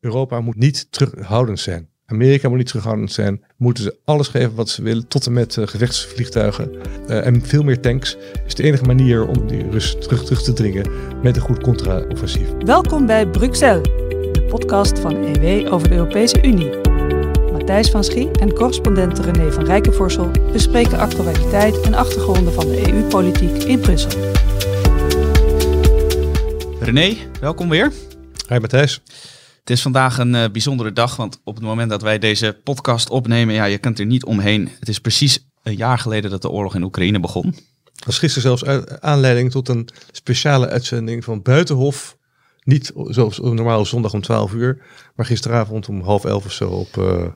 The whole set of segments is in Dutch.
Europa moet niet terughoudend zijn. Amerika moet niet terughoudend zijn. Moeten ze alles geven wat ze willen, tot en met uh, gevechtsvliegtuigen uh, en veel meer tanks. Is de enige manier om die Rus terug, terug te dringen met een goed contra-offensief. Welkom bij Bruxelles, de podcast van EW over de Europese Unie. Matthijs van Schie en correspondent René van Rijkenvorsel bespreken actualiteit en achtergronden van de EU-politiek in Brussel. René, welkom weer. Hi Matthijs. Het is vandaag een uh, bijzondere dag, want op het moment dat wij deze podcast opnemen, ja, je kunt er niet omheen. Het is precies een jaar geleden dat de oorlog in Oekraïne begon. Dat was gisteren zelfs aanleiding tot een speciale uitzending van Buitenhof. Niet zoals normaal zondag om 12 uur, maar gisteravond om half elf of zo op... Uh...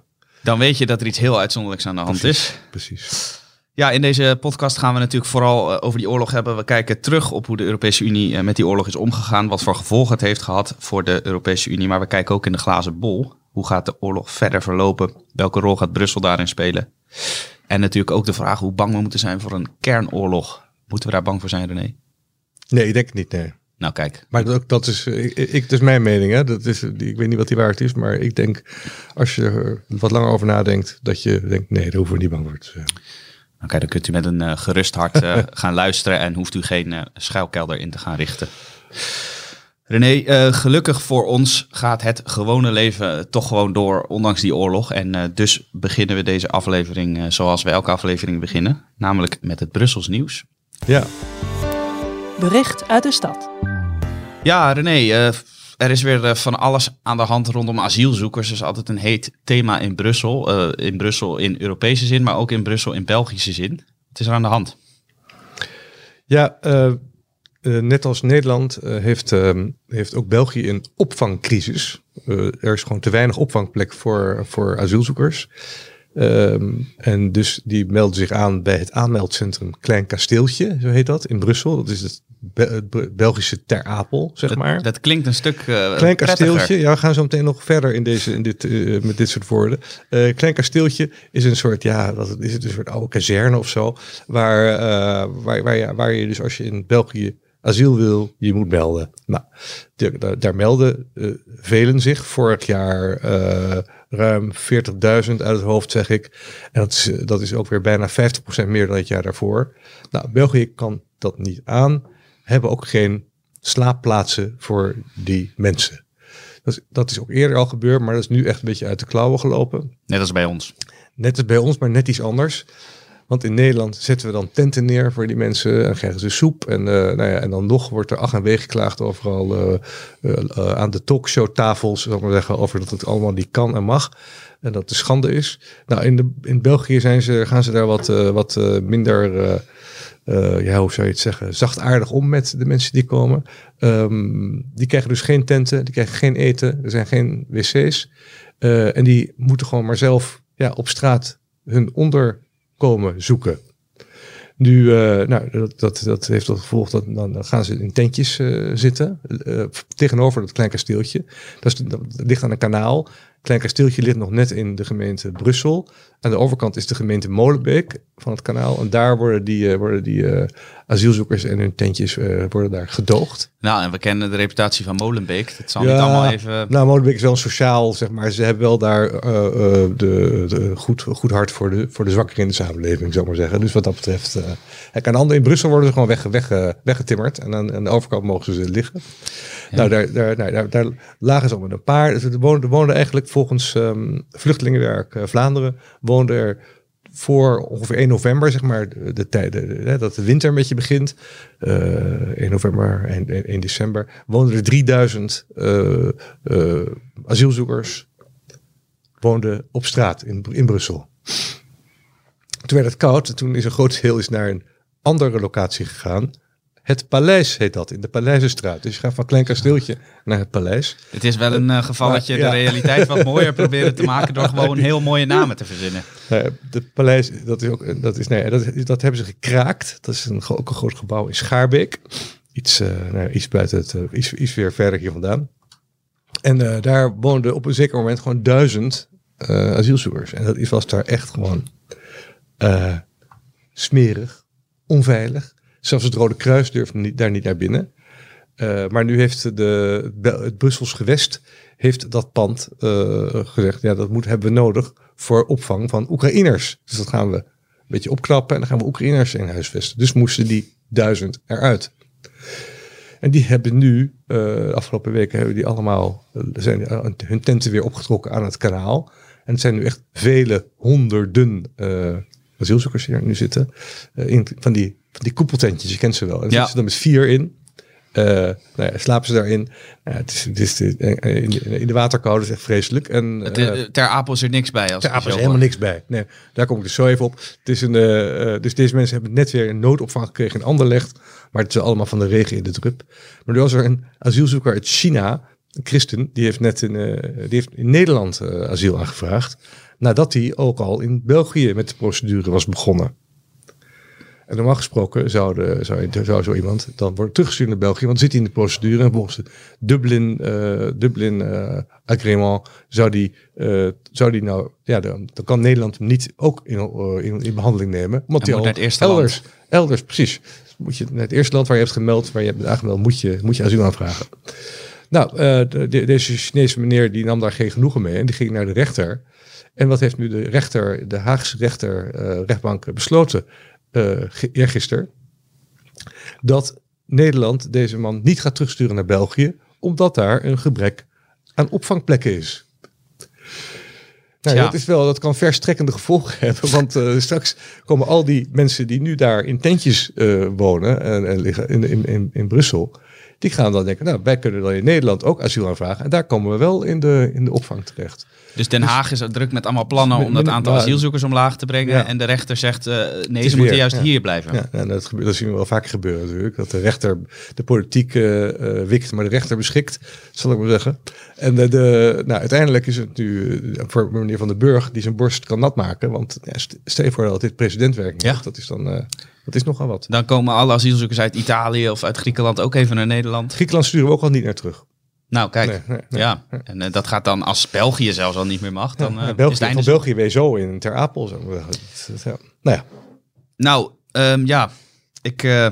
Dan weet je dat er iets heel uitzonderlijks aan de hand precies, is. Precies. Ja, in deze podcast gaan we natuurlijk vooral uh, over die oorlog hebben. We kijken terug op hoe de Europese Unie uh, met die oorlog is omgegaan. Wat voor gevolgen het heeft gehad voor de Europese Unie. Maar we kijken ook in de glazen bol. Hoe gaat de oorlog verder verlopen? Welke rol gaat Brussel daarin spelen? En natuurlijk ook de vraag hoe bang we moeten zijn voor een kernoorlog. Moeten we daar bang voor zijn, René? Nee, ik denk het niet, nee. Nou, kijk. Maar dat, dat is, ik, ik, dat is mijn mening. Hè? Dat is, ik weet niet wat die waard is, maar ik denk, als je er wat langer over nadenkt, dat je denkt, nee, daar hoeven we niet bang voor te zijn. Oké, okay, dan kunt u met een uh, gerust hart uh, gaan luisteren en hoeft u geen uh, schuilkelder in te gaan richten. René, gelukkig voor ons gaat het gewone leven toch gewoon door, ondanks die oorlog. En dus beginnen we deze aflevering zoals we elke aflevering beginnen, namelijk met het Brussels nieuws. Ja. Bericht uit de stad. Ja, René, er is weer van alles aan de hand rondom asielzoekers. Dat is altijd een heet thema in Brussel. Uh, in Brussel in Europese zin, maar ook in Brussel in Belgische zin. Het is er aan de hand. Ja, uh, net als Nederland heeft, heeft ook België een opvangcrisis. er is gewoon te weinig opvangplek voor, voor asielzoekers. Um, en dus die melden zich aan bij het aanmeldcentrum Klein Kasteeltje, zo heet dat, in Brussel. Dat is het, Be het Belgische Ter Apel, zeg dat, maar. Dat klinkt een stuk uh, Klein Kasteeltje, ja, we gaan zo meteen nog verder in deze, in dit, uh, met dit soort woorden. Uh, Klein Kasteeltje is een soort, ja, wat is het, een soort oude kazerne of zo, waar, waar, waar, je, waar je dus als je in België asiel wil, je moet melden. Nou, daar, daar melden velen zich. Vorig jaar ruim 40.000 uit het hoofd, zeg ik. En dat is, dat is ook weer bijna 50% meer dan het jaar daarvoor. Nou, België kan dat niet aan. Hebben ook geen slaapplaatsen voor die mensen. Dat is, dat is ook eerder al gebeurd, maar dat is nu echt een beetje uit de klauwen gelopen. Net als bij ons. Net als bij ons, maar net iets anders. Want in Nederland zetten we dan tenten neer voor die mensen en krijgen ze soep. En, uh, nou ja, en dan nog wordt er ach en wee geklaagd overal uh, uh, aan de talkshowtafels, zal ik maar zeggen, over dat het allemaal niet kan en mag. En dat de schande is. Nou, in, de, in België zijn ze, gaan ze daar wat, wat minder, ja, hoe zou je het zeggen, zachtaardig om met de mensen die komen. Um, die krijgen dus geen tenten, die krijgen geen eten, er zijn geen wc's. en die moeten gewoon maar zelf ja, op straat hun onder komen zoeken. Nu, uh, nou, dat, dat, heeft tot gevolg dat dan, gaan ze in tentjes uh, zitten. Uh, tegenover dat klein kasteeltje. Dat, is, dat ligt aan een kanaal. Klein kasteeltje ligt nog net in de gemeente Brussel. Aan de overkant is de gemeente Molenbeek van het kanaal. En daar worden die, worden die asielzoekers en hun tentjes worden daar gedoogd. Nou, en we kennen de reputatie van Molenbeek. Dat zal ja, niet allemaal even... Nou, Molenbeek is wel een sociaal, zeg maar. Ze hebben wel daar uh, de, de, goed, goed hart voor de, voor de zwakkeren in de samenleving, zou ik maar zeggen. Dus wat dat betreft... Kijk, aan de andere in Brussel worden ze gewoon weg, weg, weggetimmerd. En aan, aan de overkant mogen ze liggen. Ja. Nou, daar, daar, nou, daar, daar lagen ze al met een paar... Er woonden, woonden eigenlijk volgens um, Vluchtelingenwerk Vlaanderen... woonden er voor ongeveer 1 november, zeg maar, de, de tijden dat de winter een beetje begint, uh, 1 november en 1, 1 december, woonden er 3000 uh, uh, asielzoekers woonden op straat in, in Brussel. Toen werd het koud en toen is een groot deel is naar een andere locatie gegaan. Het Paleis heet dat, in de Paleizenstraat. Dus je gaat van Klein Kasteeltje naar het Paleis. Het is wel een uh, gevalletje ja. de realiteit wat mooier proberen te maken door gewoon heel mooie namen te verzinnen. Uh, de Paleis, dat is ook, dat is, nee, dat, dat hebben ze gekraakt. Dat is een, ook een groot gebouw in Schaarbeek. Iets, uh, nou, iets buiten het, iets, iets weer verder hier vandaan. En daar woonden op een zeker moment gewoon duizend asielzoekers. En dat was daar echt gewoon smerig, onveilig. Zelfs het Rode Kruis durfde niet, daar niet naar binnen. Uh, maar nu heeft de, het Brussels gewest heeft dat pand uh, gezegd, ja, dat moet, hebben we nodig voor opvang van Oekraïners. Dus dat gaan we een beetje opknappen en dan gaan we Oekraïners in huisvesten. Dus moesten die duizend eruit. En die hebben nu, de afgelopen weken hebben die allemaal, zijn hun tenten weer opgetrokken aan het kanaal. En het zijn nu echt vele honderden asielzoekers die nu zitten. In, van, die, van die koepeltentjes, je kent ze wel. En er ja. zitten ze dan met vier in. Uh, nou ja, slapen ze daarin. Uh, het is, het is de, in, de, in de waterkoude is echt vreselijk. En, uh, ter Apel is er niks bij. Als ter Apel is er helemaal niks bij. Nee, daar kom ik dus zo even op. Het is een, dus deze mensen hebben net weer een noodopvang gekregen in Anderlecht. Maar het is allemaal van de regen in de drup. Maar nu was er een asielzoeker uit China, een christen, die heeft net in, die heeft in Nederland asiel aangevraagd. Nadat hij ook al in België met de procedure was begonnen. En normaal gesproken zou, de, zou, zou zo iemand dan worden teruggestuurd naar België, want zit hij in de procedure en volgens de Dublin, uh, Dublin uh, agreement zou die, uh, zou die nou, ja, dan, dan kan Nederland hem niet ook in, in, in behandeling nemen, omdat hij al het eerste elders, land. elders, precies. Moet je naar het eerste land waar je hebt gemeld, waar je hebt aangemeld, moet je, moet je asiel aanvragen. Nou, de, deze Chinese meneer die nam daar geen genoegen mee en die ging naar de rechter. En wat heeft nu de rechter, de Haagse rechter, rechtbank besloten? Uh, eergisteren, dat Nederland deze man niet gaat terugsturen naar België, omdat daar een gebrek aan opvangplekken is. Nou, dat, is wel, dat kan verstrekkende gevolgen hebben. Want uh, straks komen al die mensen die nu daar in tentjes uh, wonen en, en, liggen in, in, in, in Brussel. Die gaan dan denken, nou, wij kunnen dan in Nederland ook asiel aanvragen. En daar komen we wel in de, in de opvang terecht. Dus Den Haag is druk met allemaal plannen om dat aantal asielzoekers omlaag te brengen. En de rechter zegt, uh, nee, ze moeten juist hier blijven. Ja, en dat, gebeurt, dat zien we wel vaker gebeuren natuurlijk. Dat de rechter de politiek uh, wikt, maar de rechter beschikt, zal ik maar zeggen. En de, de, nou, uiteindelijk is het nu voor meneer Van den Burg, die zijn borst kan nat maken. Want ja, stel voor dat dit presidentwerk ja. dat is dan... Dat is nogal wat. Dan komen alle asielzoekers uit Italië of uit Griekenland ook even naar Nederland. Griekenland sturen we ook al niet naar terug. Nou, kijk. Nee, nee, nee, ja. En uh, dat gaat dan als België zelfs al niet meer mag. Dan, uh, België, is het van België weer zo in Ter Apel. Zo. Ja. Nou ja. Nou, um, ja. Ik, uh,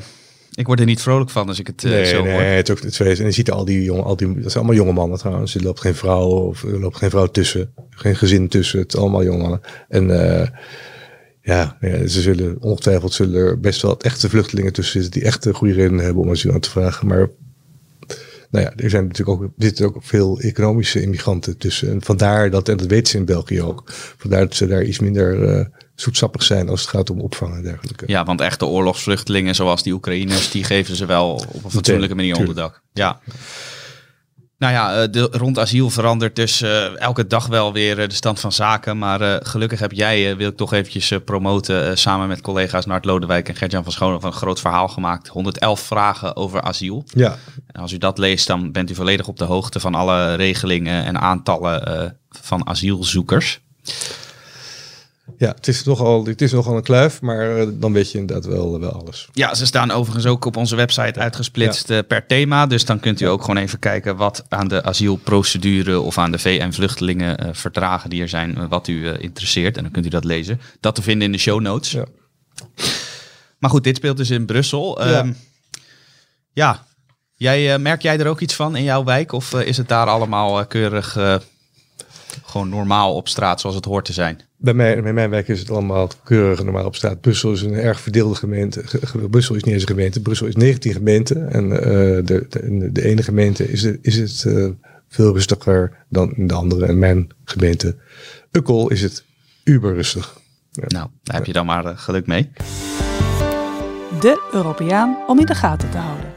ik word er niet vrolijk van als ik het nee, zo nee, hoor. Het is ook het En je ziet al die jongen, al die, dat zijn allemaal jonge mannen trouwens. Er loopt geen vrouw of er loopt geen vrouw tussen. Geen gezin tussen. Het allemaal jonge mannen. En ja, ja, ze zullen ongetwijfeld zullen er best wel echte vluchtelingen tussen zitten die echt een goede reden hebben om asiel aan te vragen. Maar nou ja, er zijn natuurlijk ook, zitten ook veel economische immigranten tussen. En vandaar dat, en dat weten ze in België ook, vandaar dat ze daar iets minder uh, zoetsappig zijn als het gaat om opvang en dergelijke. Ja, want echte oorlogsvluchtelingen zoals die Oekraïners, die geven ze wel op een fatsoenlijke manier onder dak. Ja. Nou ja, de, rond asiel verandert dus uh, elke dag wel weer de stand van zaken. Maar uh, gelukkig heb jij, uh, wil ik toch eventjes promoten, samen met collega's Nart Lodewijk en Gertjan van Schoon, een groot verhaal gemaakt. 111 vragen over asiel. Ja. En als u dat leest, dan bent u volledig op de hoogte van alle regelingen en aantallen van asielzoekers. Ja, het is nogal, het is nogal een kluif, maar eh, dan weet je inderdaad wel, wel alles. Ja, ze staan overigens ook op onze website uitgesplitst ja. per thema. Dus dan kunt u ook gewoon even kijken wat aan de asielprocedure of aan de VN-vluchtelingen uh, verdragen die er zijn, wat u interesseert. En dan kunt u dat lezen. Dat te vinden in de show notes. Ja. Maar goed, dit speelt dus in Brussel. Ja. Um, ja. Jij, merk jij er ook iets van in jouw wijk? Of is het daar allemaal keurig gewoon normaal op straat zoals het hoort te zijn? Bij, mij, bij mijn wijk is het allemaal keurig normaal op straat. Brussel is een erg verdeelde gemeente. Brussel is niet eens een gemeente. Brussel is 19 gemeenten. En uh, de, de, de, ene gemeente is het, is het uh, veel rustiger dan in de andere. En mijn gemeente Ukkel is het uber rustig. Ja. Nou, daar heb je dan maar uh, geluk mee. De Europeaan om in de gaten te houden.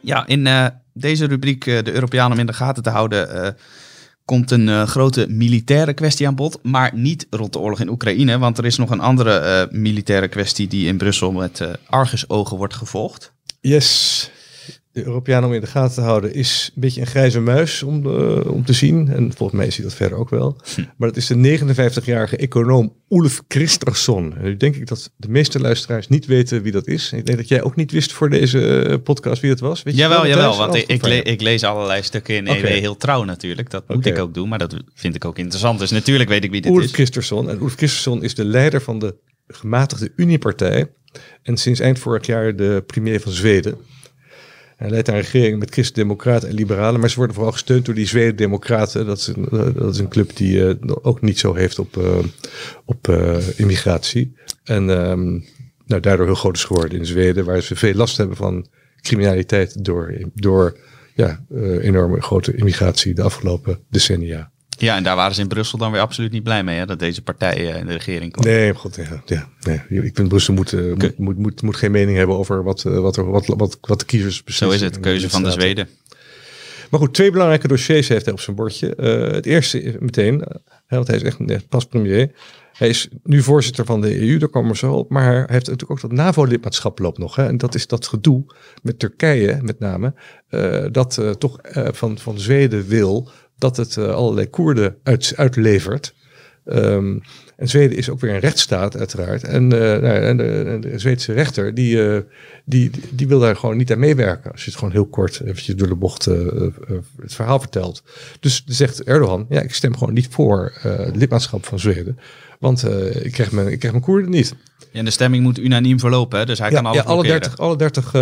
Ja, in deze rubriek de Europeaan om in de gaten te houden komt een uh, grote militaire kwestie aan bod, maar niet rond de oorlog in Oekraïne, want er is nog een andere uh, militaire kwestie die in Brussel met uh, argusogen wordt gevolgd. Yes, de Europeaan om in de gaten te houden is een beetje een grijze muis om, de, om te zien. En volgens mij zie je dat verder ook wel. Hm. Maar dat is de 59-jarige econoom Ulf Christensen. En nu denk ik dat de meeste luisteraars niet weten wie dat is. Ik denk dat jij ook niet wist voor deze podcast wie dat was. Weet jawel, je jawel. Want ik, ik, le ik, lees allerlei stukken in okay. EW heel trouw natuurlijk. Dat moet okay. ik ook doen, maar dat vind ik ook interessant. Dus natuurlijk weet ik wie dit Ulf is. Christensen. En Ulf Christensen is de leider van de gematigde Uniepartij. En sinds eind vorig jaar de premier van Zweden. Hij leidt een regering met christen-democraten en liberalen. Maar ze worden vooral gesteund door die Zweden-democraten. Dat, eh, dat is een club die uh, ook niet zo heeft op, uh, op immigratie. En um, nou, daardoor heel groot is geworden in Zweden. Waar ze veel last hebben van criminaliteit door, door ja, enorme grote immigratie de afgelopen decennia. Ja, en daar waren ze in Brussel dan weer absoluut niet blij mee, hè, dat deze partijen in de regering komen. Nee, god, ja, ja, nee. Ik vind Brussel moet, uh, moet, moet, moet, moet, geen mening hebben over wat, uh, wat, er, wat, wat, wat de kiezers beslissen. Zo is het, keuze van de Zweden. Maar goed, twee belangrijke dossiers heeft hij op zijn bordje. Uh, het eerste meteen, want hij is echt pas premier. Hij is nu voorzitter van de EU, daar komen we zo op. Maar hij heeft natuurlijk ook dat NAVO-lidmaatschap loopt nog. Hè? En dat is dat gedoe met Turkije met name. dat toch van, van Zweden wil dat het uh, allerlei Koerden uit, uitlevert. Um, en Zweden is ook weer een rechtsstaat, uiteraard. En, uh, nou, en, de, en, de, Zweedse rechter, die, uh, die, die wil daar gewoon niet aan meewerken. Als je het gewoon heel kort eventjes door de bocht het verhaal vertelt. Dus zegt Erdogan, ja, ik stem gewoon niet voor lidmaatschap van Zweden. Want ik, krijg mijn, ik krijg mijn Koerden niet. En de stemming moet unaniem verlopen, hè? dus hij ja, kan alles ja, alle 30, alle 30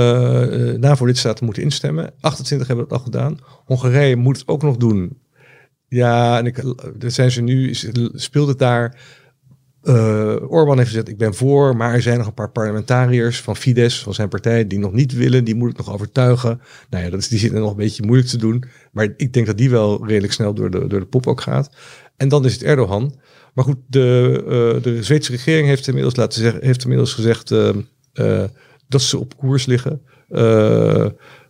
NAVO-lidstaten moeten instemmen. 28 hebben dat al gedaan. Hongarije moet het ook nog doen. Ja, en ik, zijn ze nu, speelt het daar. Uh, Orbán heeft gezegd, ik ben voor, maar er zijn nog een paar parlementariërs van Fidesz, van zijn partij, die nog niet willen. Die moet ik nog overtuigen. Nou ja, dat is, die zitten nog een beetje moeilijk te doen. Maar ik denk dat die wel redelijk snel door de, door de pop ook gaat. En dan is het Erdogan. Maar goed, de, uh, de Zweedse regering heeft inmiddels, laten zeggen, heeft inmiddels gezegd uh, dat ze op koers liggen.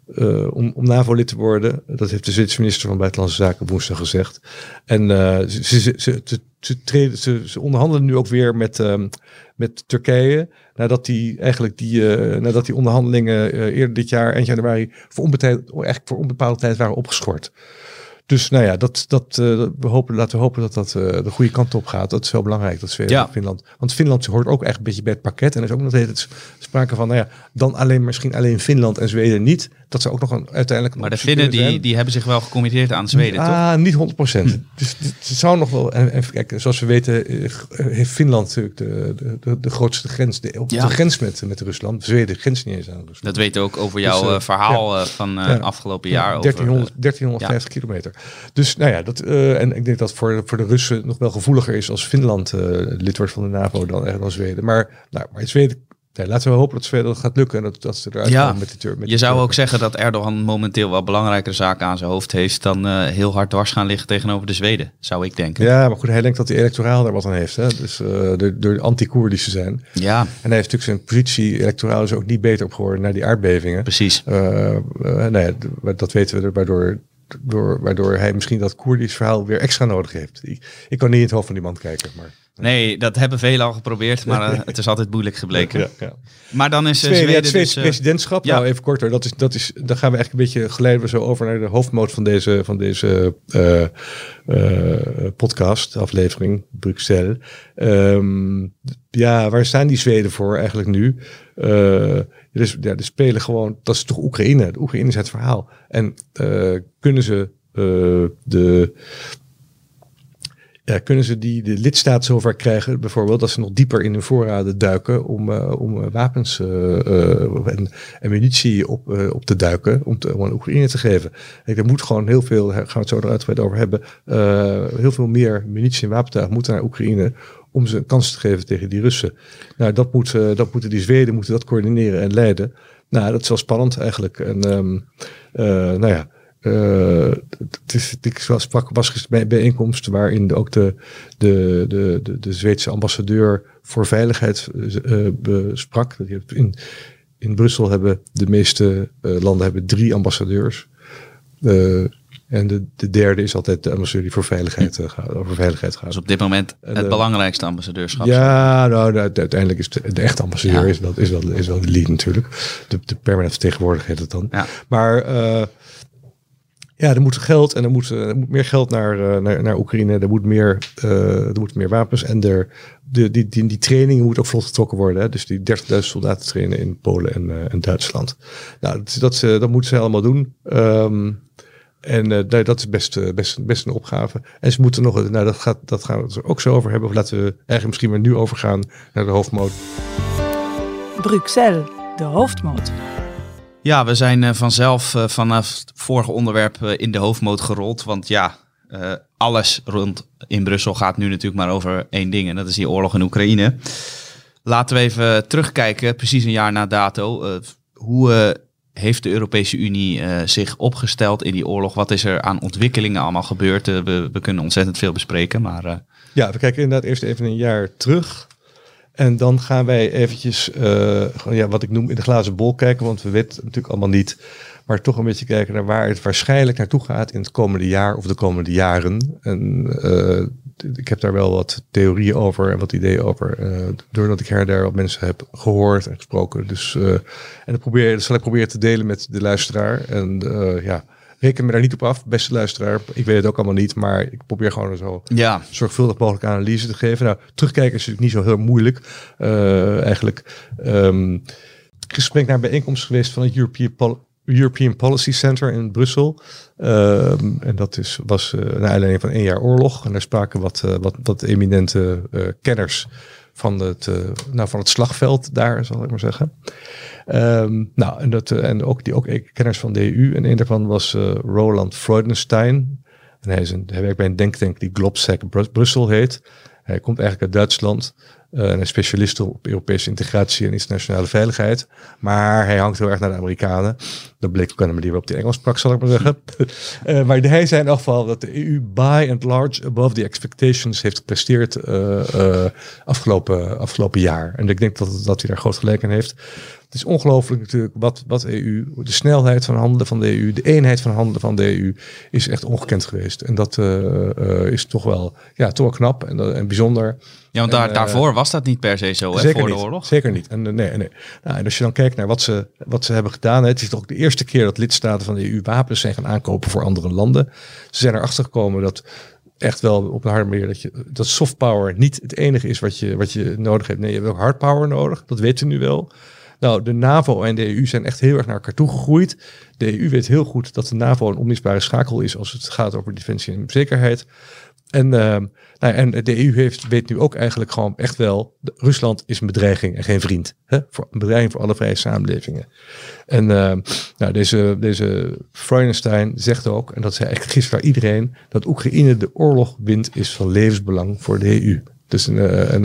Uh, om, om NAVO-lid te worden. Dat heeft de Zwitserse minister van Buitenlandse Zaken woensdag gezegd. En uh, ze, ze, ze, ze, treden, ze, ze onderhandelen nu ook weer met, um, met Turkije. Nadat die eigenlijk die, uh, nadat die onderhandelingen eerder dit jaar, eind januari, voor onbepaalde, eigenlijk voor onbepaalde tijd waren opgeschort. Dus nou ja, dat, dat, uh, we hopen, laten we hopen dat dat uh, de goede kant op gaat. Dat is wel belangrijk, dat Zweden ja. Finland. Want Finland hoort ook echt een beetje bij het pakket. En er is ook nog steeds sprake van, nou ja, dan alleen misschien alleen Finland en Zweden niet. Dat zou ook nog een uiteindelijk. Maar de Finnen die, die hebben zich wel gecommitteerd aan Zweden, ah, toch? niet 100 procent. Hm. Dus het zou nog wel. En, en kijk, zoals we weten, eh, heeft Finland natuurlijk de, de, de, de grootste grens. De, op ja. de grens met, met Rusland. Zweden grens niet eens aan Rusland. Dat weten we ook over jouw dus, uh, verhaal ja. van uh, afgelopen jaar. 1300, over, 1350 kilometer. Dus nou ja, dat, uh, en ik denk dat voor, voor de Russen nog wel gevoeliger is als Finland uh, lid wordt van de NAVO dan, dan Zweden. Maar, nou, maar Zweden Nee, laten we hopen dat Zweden dat gaat lukken en dat, dat ze eruit ja, komen met die Met je zou ook zeggen dat Erdogan momenteel wel belangrijkere zaken aan zijn hoofd heeft dan uh, heel hard dwars gaan liggen tegenover de Zweden, zou ik denken. Ja, maar goed, hij denkt dat hij electoraal daar wat aan heeft. Hè? Dus uh, door, door anti-Koerdische zijn. Ja. En hij heeft natuurlijk zijn positie electoraal is ook niet beter op geworden na die aardbevingen. Precies. Uh, nee, dat weten we er, waardoor door, waardoor hij misschien dat Koerdisch verhaal weer extra nodig heeft. Ik, ik kan niet in het hoofd van die man kijken, maar... Nee, dat hebben velen al geprobeerd, maar uh, het is altijd moeilijk gebleken. Ja, ja. Maar dan is uh, Zweden, Zweden het Zweedse dus, uh, presidentschap, ja. nou even korter, dat is, dat is, dan gaan we echt een beetje geleiden zo over naar de hoofdmoot van deze, van deze podcast, aflevering, Bruxelles. Um, ja, waar staan die Zweden voor eigenlijk nu? Dus ja, de spelen gewoon, dat is toch Oekraïne. De Oekraïne is het verhaal. En kunnen ze de ja, kunnen ze die de lidstaat zover krijgen, bijvoorbeeld, dat ze nog dieper in hun voorraden duiken om, uh, om wapens en, munitie op, op te duiken, om, te, om aan Oekraïne te geven. Kijk, er moet gewoon heel veel, gaan we het zo eruit over hebben, heel veel meer munitie en wapentuig moeten naar Oekraïne om ze een kans te geven tegen die Russen. Nou, dat, moet, dat moeten die Zweden moeten dat coördineren en leiden. Nou, dat is wel spannend eigenlijk. En um, nou ja, uh, het is, ik sprak, was bij bijeenkomst waarin ook de, de, de, de, de Zweedse ambassadeur voor veiligheid besprak. In, in Brussel hebben de meeste landen hebben drie ambassadeurs. En de, de derde is altijd de ambassadeur die voor veiligheid, gaat, over veiligheid gaat. Dus op dit moment het belangrijkste ambassadeurschap. Ja, nou, uiteindelijk is de, de echte ambassadeur ja. is, dat, is, wel, is wel de lead natuurlijk. De, de permanent vertegenwoordiger heet het dan. Ja. Maar ja, er moet geld en er moet, er moet meer geld naar, naar, naar Oekraïne. Er moet meer, uh, er moet meer wapens. En er, de, die, die, die trainingen moet ook vlot getrokken worden. Hè? Dus die 30.000 soldaten trainen in Polen en, uh, en Duitsland. Nou, dat, dat, dat moeten ze allemaal doen. Um, en uh, dat is best, best, best een opgave. En ze moeten nog, nou dat, gaat, dat gaan we het er ook zo over hebben. Of laten we eigenlijk misschien maar nu overgaan naar de hoofdmoot. Bruxelles, de hoofdmoot. Ja, we zijn uh, vanzelf uh, vanaf het vorige onderwerp uh, in de hoofdmoot gerold. Want ja, alles rond in Brussel gaat nu natuurlijk maar over één ding. En dat is die oorlog in Oekraïne. Laten we even terugkijken, precies een jaar na dato. hoe heeft de Europese Unie zich opgesteld in die oorlog? Wat is er aan ontwikkelingen allemaal gebeurd? we, we kunnen ontzettend veel bespreken, maar... Ja, we kijken inderdaad eerst even een jaar terug. En dan gaan wij eventjes, ja, wat ik noem, in de glazen bol kijken. Want we weten natuurlijk allemaal niet. Maar toch een beetje kijken naar waar het waarschijnlijk naartoe gaat in het komende jaar of de komende jaren. En ik heb daar wel wat theorieën over en wat ideeën over. Uh, doordat ik her en daar wat mensen heb gehoord en gesproken. Dus, en dat, probeer, dat zal ik proberen te delen met de luisteraar. En ja, reken me daar niet op af, beste luisteraar. Ik weet het ook allemaal niet, maar ik probeer gewoon zo ja. zorgvuldig mogelijk analyse te geven. Nou, terugkijken is natuurlijk niet zo heel moeilijk. Eigenlijk um, gesprek naar bijeenkomst geweest van het European, European Policy Center in Brussel. Um, en dat is, was uh, naar aanleiding van één jaar oorlog. En daar spraken wat, uh, wat, wat eminente kenners van het, nou, van het slagveld daar, zal ik maar zeggen. Um, nou, en, dat, en ook, die ook kenners van de EU. En een daarvan was Roland Freudenstein. En hij, is een, hij werkt bij een denktank die Globsec Br Brussel heet. Hij komt eigenlijk uit Duitsland. Uh, en is specialist op Europese integratie en internationale veiligheid. Maar hij hangt heel erg naar de Amerikanen. Dat bleek ook aan de manier waarop hij Engels sprak, zal ik maar zeggen. uh, maar hij zei in elk geval dat de EU by and large above the expectations heeft gepresteerd uh, afgelopen, afgelopen jaar. En ik denk dat, dat hij daar groot gelijk in heeft. Het is ongelooflijk natuurlijk wat, wat EU, de snelheid van handelen van de EU, de eenheid van handelen van de EU is echt ongekend geweest. En dat uh, uh, is toch wel, ja, toch wel knap en, en bijzonder. Ja, want daar, en, daarvoor was dat niet per se zo, hè, voor niet, de oorlog? Zeker niet. En, nee, nee. Nou, en als je dan kijkt naar wat ze, wat ze hebben gedaan, hè, het is toch de eerste keer dat lidstaten van de EU wapens zijn gaan aankopen voor andere landen. Ze zijn erachter gekomen dat echt wel op een harde manier dat, je, dat soft power niet het enige is wat je, wat je nodig hebt. Nee, je hebt ook hard power nodig. Dat weten we nu wel. Nou, de NAVO en de EU zijn echt heel erg naar elkaar toegegroeid. De EU weet heel goed dat de NAVO een onmisbare schakel is als het gaat over defensie en zekerheid. En, uh, nou, en de EU heeft, weet nu ook eigenlijk gewoon echt wel, Rusland is een bedreiging en geen vriend. Hè? Voor, een bedreiging voor alle vrije samenlevingen. En uh, nou, deze, deze Freudenstein zegt ook, en dat zei eigenlijk gisteren iedereen, dat Oekraïne de oorlog wint is van levensbelang voor de EU. Dus een, uh, een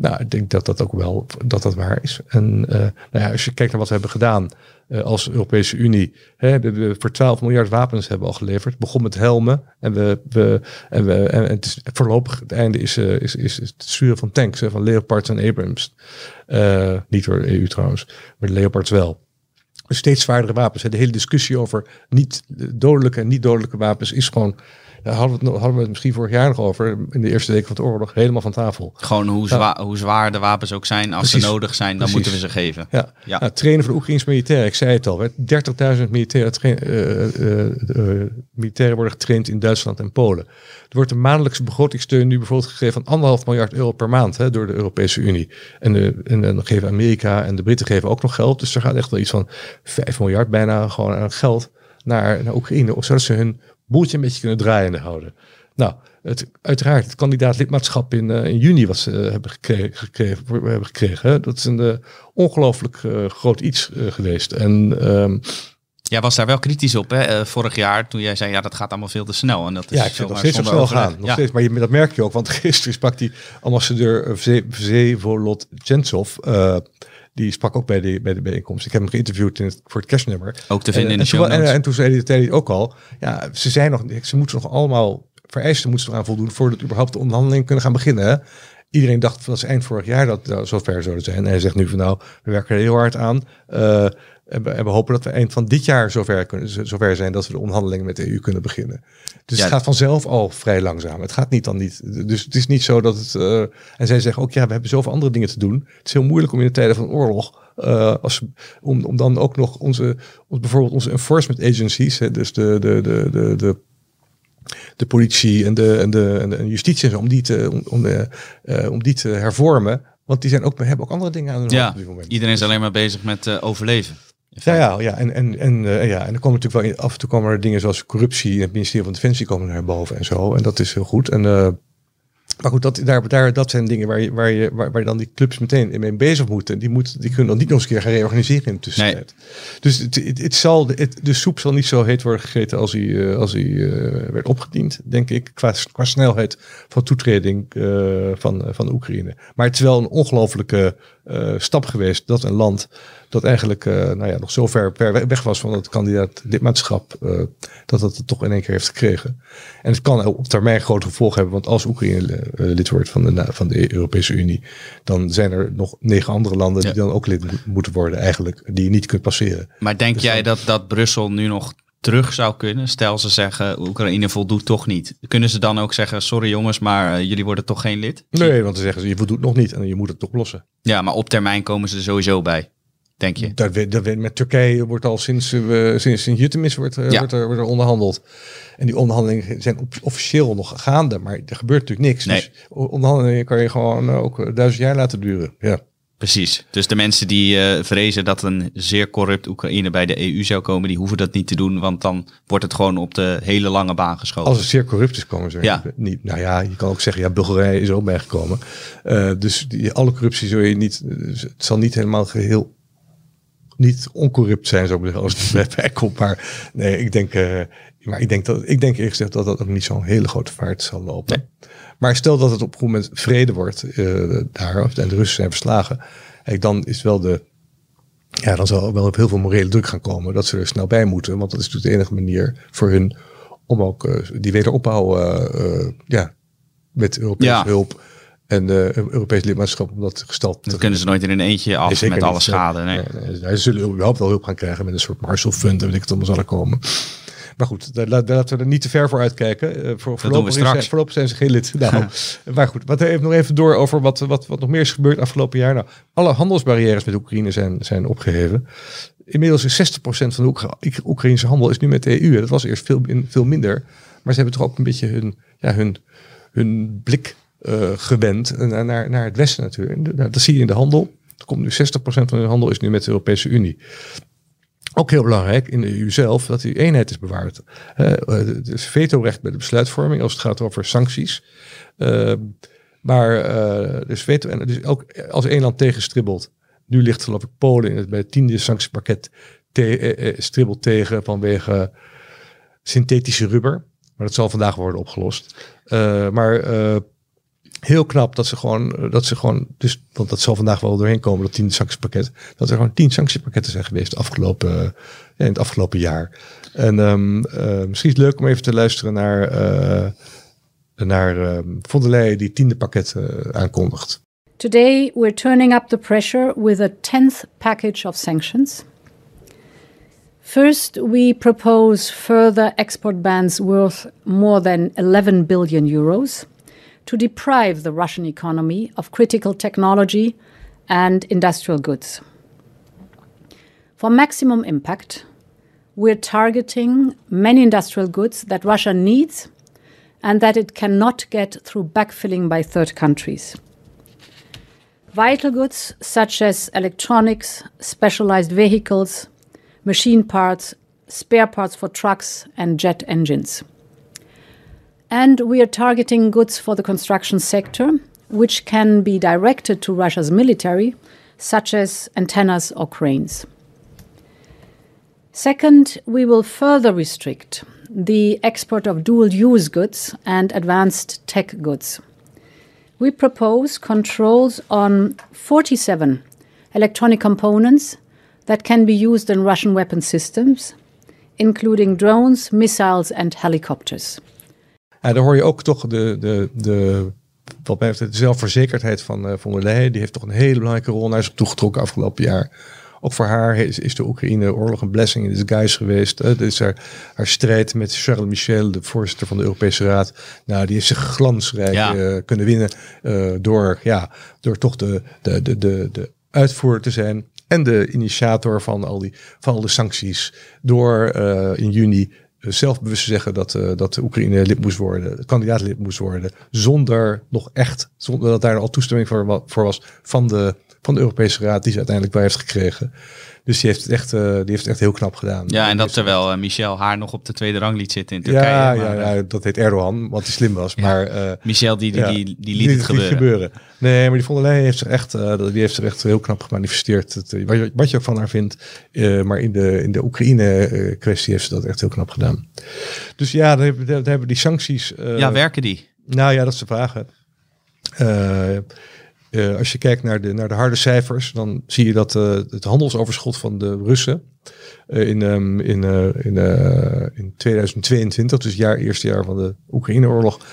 nou, ik denk dat dat ook wel dat dat waar is. En uh, nou ja, als je kijkt naar wat we hebben gedaan uh, als Europese Unie, hè, we, voor 12 miljard wapens hebben al geleverd. Begon met helmen en we, we en we en het is voorlopig het einde is, uh, is, is het sturen van tanks, hè, van Leopards en Abrams. niet door de EU trouwens, maar de Leopards wel. Steeds zwaardere wapens. De hele discussie over niet dodelijke en niet dodelijke wapens is gewoon daar hadden we, het, hadden we het misschien vorig jaar nog over, in de eerste week van de oorlog, helemaal van tafel. Gewoon hoe, hoe zwaar de wapens ook zijn, als Precies. ze nodig zijn, dan Precies. moeten we ze geven. Ja, ja. Nou, trainen van de Oekraïnse militairen, ik zei het al, 30.000 militairen, uh, uh, militairen worden getraind in Duitsland en Polen. Er wordt een maandelijkse begrotingssteun nu bijvoorbeeld gegeven van anderhalf miljard euro per maand hè, door de Europese Unie. En, de, en dan geven Amerika en de Britten geven ook nog geld. Dus er gaat echt wel iets van 5 miljard bijna gewoon aan geld naar, naar Oekraïne, zodat ze hun boeltje een beetje kunnen draaiende houden. Nou, het, uiteraard, het kandidaat lidmaatschap in, uh, in juni wat ze uh, hebben gekregen, gekregen, hebben gekregen hè? dat is een uh, ongelooflijk groot iets geweest. En um, Jij was daar wel kritisch op, hè? vorig jaar, toen jij zei, ja, dat gaat allemaal veel te snel. En dat is ja, ik vind nog steeds snel gaan. Nog ja. steeds, maar je, dat merk je ook, want gisteren sprak die ambassadeur Vsevolod Gentsov, die sprak ook bij de, bij de bijeenkomst. Ik heb hem geïnterviewd in het, voor het kerstnummer. Ook te vinden en, in de show en, en, en, toen zei hij ook al, ja, ze zijn nog, ze moeten nog allemaal vereisten moeten ze eraan voldoen voordat überhaupt de onderhandelingen kunnen gaan beginnen. Iedereen dacht dat ze eind vorig jaar dat uh, zover zouden zijn. En hij zegt nu van nou, we werken er heel hard aan. Uh, en we, en we, hopen dat we eind van dit jaar zover, kunnen, zover zijn dat we de onderhandelingen met de EU kunnen beginnen. Dus ja. het gaat vanzelf al vrij langzaam. Het gaat niet dan niet. Dus het is niet zo dat het. Uh, en zij zeggen ook, ja, we hebben zoveel andere dingen te doen. Het is heel moeilijk om in de tijden van oorlog. Uh, als, om, om dan ook nog onze, ons, bijvoorbeeld onze enforcement agencies, hè, dus de, de, de, de, de de politie en de, en de, en de justitie, om die te, om, om, uh, uh, om die te hervormen. Want die zijn ook, hebben ook andere dingen aan hun ja, op dit moment. Iedereen is alleen maar bezig met uh, overleven. Ja, ja, ja, en, en, en, uh, ja, en er komen natuurlijk wel in, af en toe komen er dingen zoals corruptie in het ministerie van Defensie komen naar boven en zo. En dat is heel goed. En uh, Maar goed, dat, daar, daar, dat zijn dingen waar, je, waar, je, waar, waar dan die clubs meteen mee bezig moeten. Die, moeten. die kunnen dan niet nog eens een keer gaan reorganiseren in de tussentijd. Dus het, het, het zal, het, de soep zal niet zo heet worden gegeten als hij, uh, als hij werd opgediend, denk ik, qua, qua snelheid van toetreding van, van Oekraïne. Maar het is wel een ongelofelijke stap geweest dat een land dat eigenlijk nou ja, nog zo ver, ver weg was van het kandidaat lidmaatschap, dat dat het toch in één keer heeft gekregen. En het kan op termijn grote gevolgen hebben, want als Oekraïne lid wordt van de, van de Europese Unie, dan zijn er nog negen andere landen ja. die dan ook lid moeten worden eigenlijk, die je niet kunt passeren. Maar denk Dus jij dan- dat, dat Brussel nu nog terug zou kunnen? Stel ze zeggen Oekraïne voldoet toch niet. Kunnen ze dan ook zeggen sorry jongens, maar eh, jullie worden toch geen lid? Nee, want dan zeggen ze je voldoet nog niet en je moet het toch lossen. Ja, maar op termijn komen ze er sowieso bij. Denk je? Dat, dat met Turkije wordt al sinds, uh, sinds, Juttemis wordt, uh, Ja. wordt, er, wordt er onderhandeld. En die onderhandelingen zijn officieel nog gaande, maar er gebeurt natuurlijk niks. Nee. Dus onderhandelingen kan je gewoon uh, ook duizend jaar laten duren. Ja. Precies. Dus de mensen die eh, vrezen dat een zeer corrupt Oekraïne bij de EU zou komen, die hoeven dat niet te doen, want dan wordt het gewoon op de hele lange baan geschoven. Als het zeer corrupt is, komen ze Ja. niet. Nou ja, je kan ook zeggen, ja, Bulgarije is ook bijgekomen. Uh, dus die, alle corruptie zul je niet, het zal niet helemaal geheel niet oncorrupt zijn, zou ik zeggen, als het erbij komt. Maar nee, ik denk, uh, maar ik denk, dat, ik denk eerlijk gezegd dat dat ook niet zo'n hele grote vaart zal lopen. Nee. Maar stel dat het op een moment vrede wordt uh, daar, en de Russen zijn verslagen, kijk, dan is wel de, ja, dan zal er wel op heel veel morele druk gaan komen dat ze er snel bij moeten. Want dat is natuurlijk de enige manier voor hun om ook uh, die wederopbouw, uh, ja, met Europese Ja. hulp en uh, Europees lidmaatschap om dat gesteld Dat kunnen ze nooit in een eentje af Nee, met alle niet. schade. Nee. Ze zullen überhaupt wel hulp gaan krijgen met een soort Marshall Fund en weet ik het allemaal zal er komen. Maar goed, daar, daar laten we er niet te ver voor uitkijken. Uh, voor, voorlopig, zijn, voorlopig zijn ze geen lid. Nou, maar goed, wat even nog even door over wat, wat, wat nog meer is gebeurd afgelopen jaar. Nou, alle handelsbarrières met Oekraïne zijn, zijn opgeheven. Inmiddels is 60% van de Oekra Oekraïnse handel is nu met de EU. Dat was eerst veel, veel minder. Maar ze hebben toch ook een beetje hun, ja, hun, hun blik uh, gewend naar, naar, naar het Westen natuurlijk. Dat zie je in de handel. Er komt nu 60% van de handel is nu met de Europese Unie. Ook heel belangrijk in de EU zelf dat die eenheid is bewaard. Uh, dus vetorecht bij de besluitvorming als het gaat over sancties. Uh, maar uh, dus veto en dus ook als één land tegenstribbelt. Nu ligt geloof ik Polen in het, bij het tiende sanctiepakket te, eh, tegen vanwege synthetische rubber. Maar dat zal vandaag worden opgelost. maar heel knap dat ze gewoon, dat ze gewoon, dus, want dat zal vandaag wel doorheen komen, dat tiende sanctiepakket, dat er gewoon tien sanctiepakketten zijn geweest afgelopen, uh, in het afgelopen jaar. En um, uh, misschien is het leuk om even te luisteren naar, uh, naar von der Leyen die tiende pakket aankondigt. Today we're turning up the pressure with a 10th package of sanctions. First, we propose further export bans worth more than 11 billion euros to deprive the Russian economy of critical technology and industrial goods. For maximum impact, we're targeting many industrial goods that Russia needs and that it cannot get through backfilling by third countries. Vital goods such as electronics, specialized vehicles, machine parts, spare parts for trucks, and jet engines. And we are targeting goods for the construction sector, which can be directed to Russia's military, such as antennas or cranes. Second, we will further restrict the export of dual use goods and advanced tech goods. We propose controls on 47 electronic components that can be used in Russian weapon systems, including drones, missiles, and helicopters. Ja, daar hoor je ook toch de, de, de, wat mij betreft, de zelfverzekerdheid van uh, von der Leyen. Die heeft toch een hele belangrijke rol naar zich toegetrokken afgelopen jaar. Ook voor haar is, is de Oekraïne-oorlog een blessing in disguise geweest. Dit is haar, haar strijd met Charles Michel, de voorzitter van de Europese Raad. Nou, die heeft zich glansrijk Ja. uh, kunnen winnen uh, door, ja, door toch de, de, de, de, de uitvoerder te zijn. En de initiator van al die, van al de sancties. Door uh, in juni zelf bewust te zeggen dat, uh, dat de Oekraïne lid moest worden, kandidaatlid moest worden, zonder nog echt, zonder dat daar al toestemming voor, voor was van de, van de Europese Raad, die ze uiteindelijk wel heeft gekregen. Dus die heeft het echt, die heeft het echt heel knap gedaan. Ja, en dat terwijl Michel haar nog op de tweede rang liet zitten in Turkije. Ja, ja, ja dat heet Erdogan, want hij slim was. Maar, Michel die, die, die, die, liet het gebeuren. gebeuren. Nee, maar die von der heeft zich echt, die heeft zich echt heel knap gemanifesteerd. Het, wat, je, wat je ook van haar vindt. maar in de, in de Oekraïne-kwestie heeft ze dat echt heel knap gedaan. Dus ja, hebben, dan hebben die sancties... ja, werken die? Nou ja, dat is de vraag. Uh, als je kijkt naar de, naar de harde cijfers, dan zie je dat uh, het handelsoverschot van de Russen uh, in, um, in, in, in 2022, dus het jaar, eerste jaar van de Oekraïne-oorlog,